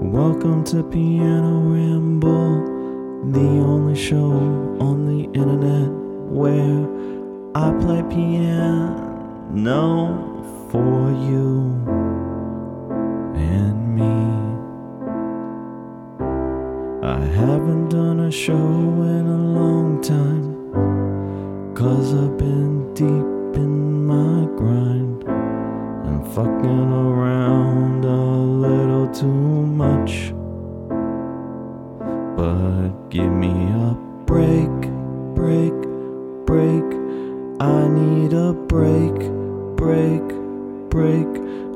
Welcome to Piano Ramble, the only show on the internet where I play piano for you and me. I haven't done a show in a long time, cause I've been deep in my grind and fucking around a little too much. But give me a break, break, break. I need a break, break, break.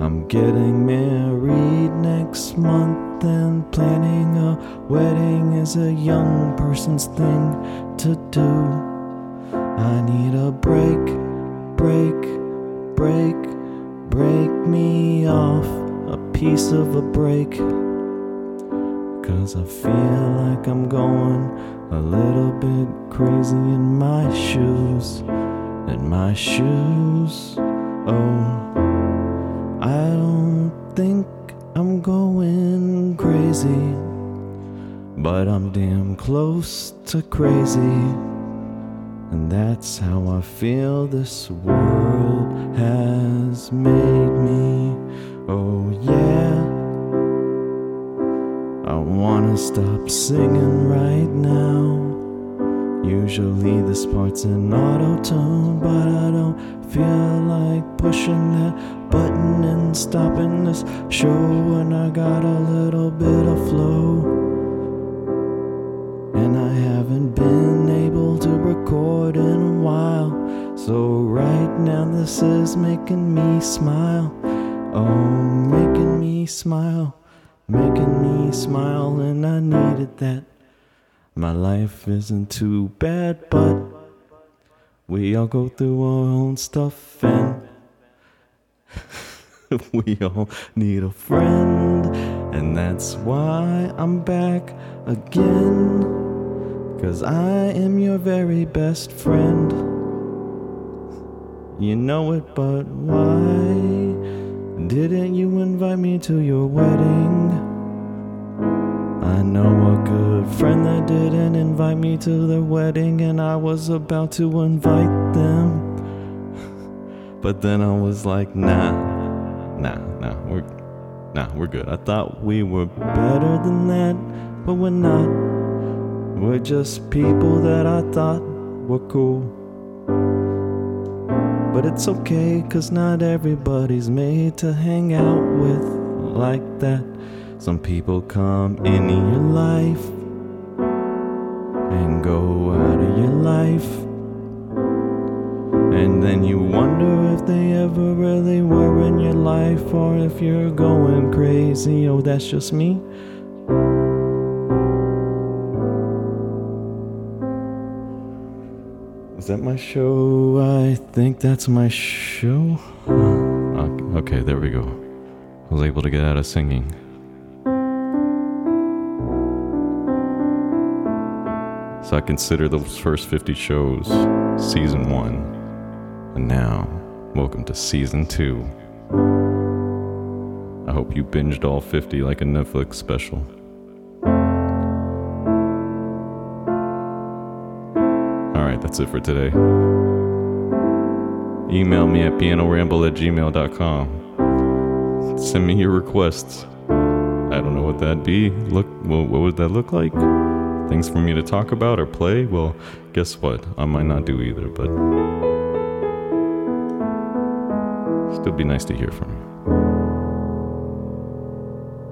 I'm getting married next month and planning a wedding is a young person's thing to do. I need a break, break, break, break me off piece of a break. Cause I feel like I'm going a little bit crazy in my shoes. In my shoes. Oh, I don't think I'm going crazy. But I'm damn close to crazy. And that's how I feel this world has made me. Oh, yeah. I wanna stop singing right now. Usually this part's in auto tune, but I don't feel like pushing that button and stopping this show. And I got a little bit of flow. And I haven't been able to record in a while. So right now this is making me smile. Oh, making me smile. Making me smile, and I needed that. My life isn't too bad, but we all go through our own stuff, and we all need a friend, and that's why I'm back again. Cause I am your very best friend. You know it, but why didn't you invite me to your wedding? I know a good friend that didn't invite me to their wedding, and I was about to invite them. But then I was like, nah, nah, nah, we're, nah, we're good. I thought we were better than that, but we're not. We're just people that I thought were cool. But it's okay, cause not everybody's made to hang out with like that. Some people come in your life and go out of your life. And then you wonder if they ever really were in your life or if you're going crazy. Oh, that's just me. Is that my show? I think that's my show. Okay, there we go. I was able to get out of singing. So I consider those first 50 shows season one. And now, welcome to season two. I hope you binged all 50 like a Netflix special. That's it for today. Email me at pianoramble at gmail.com. Send me your requests. I don't know what that'd be. Look, what, what would that look like? Things for me to talk about or play? Well, guess what? I might not do either, but still be nice to hear from you.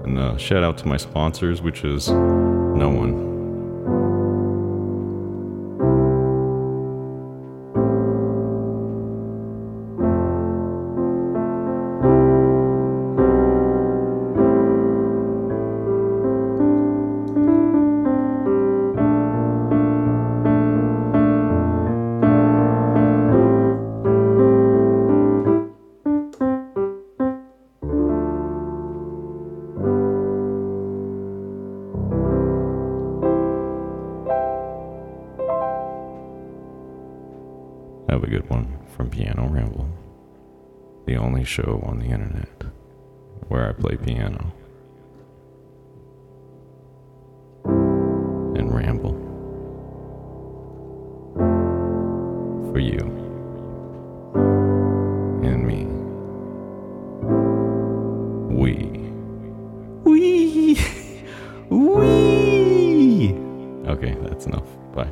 And uh, shout out to my sponsors, which is no one. Piano Ramble, the only show on the internet where I play piano and ramble for you and me. We. We. We. Okay, that's enough. Bye.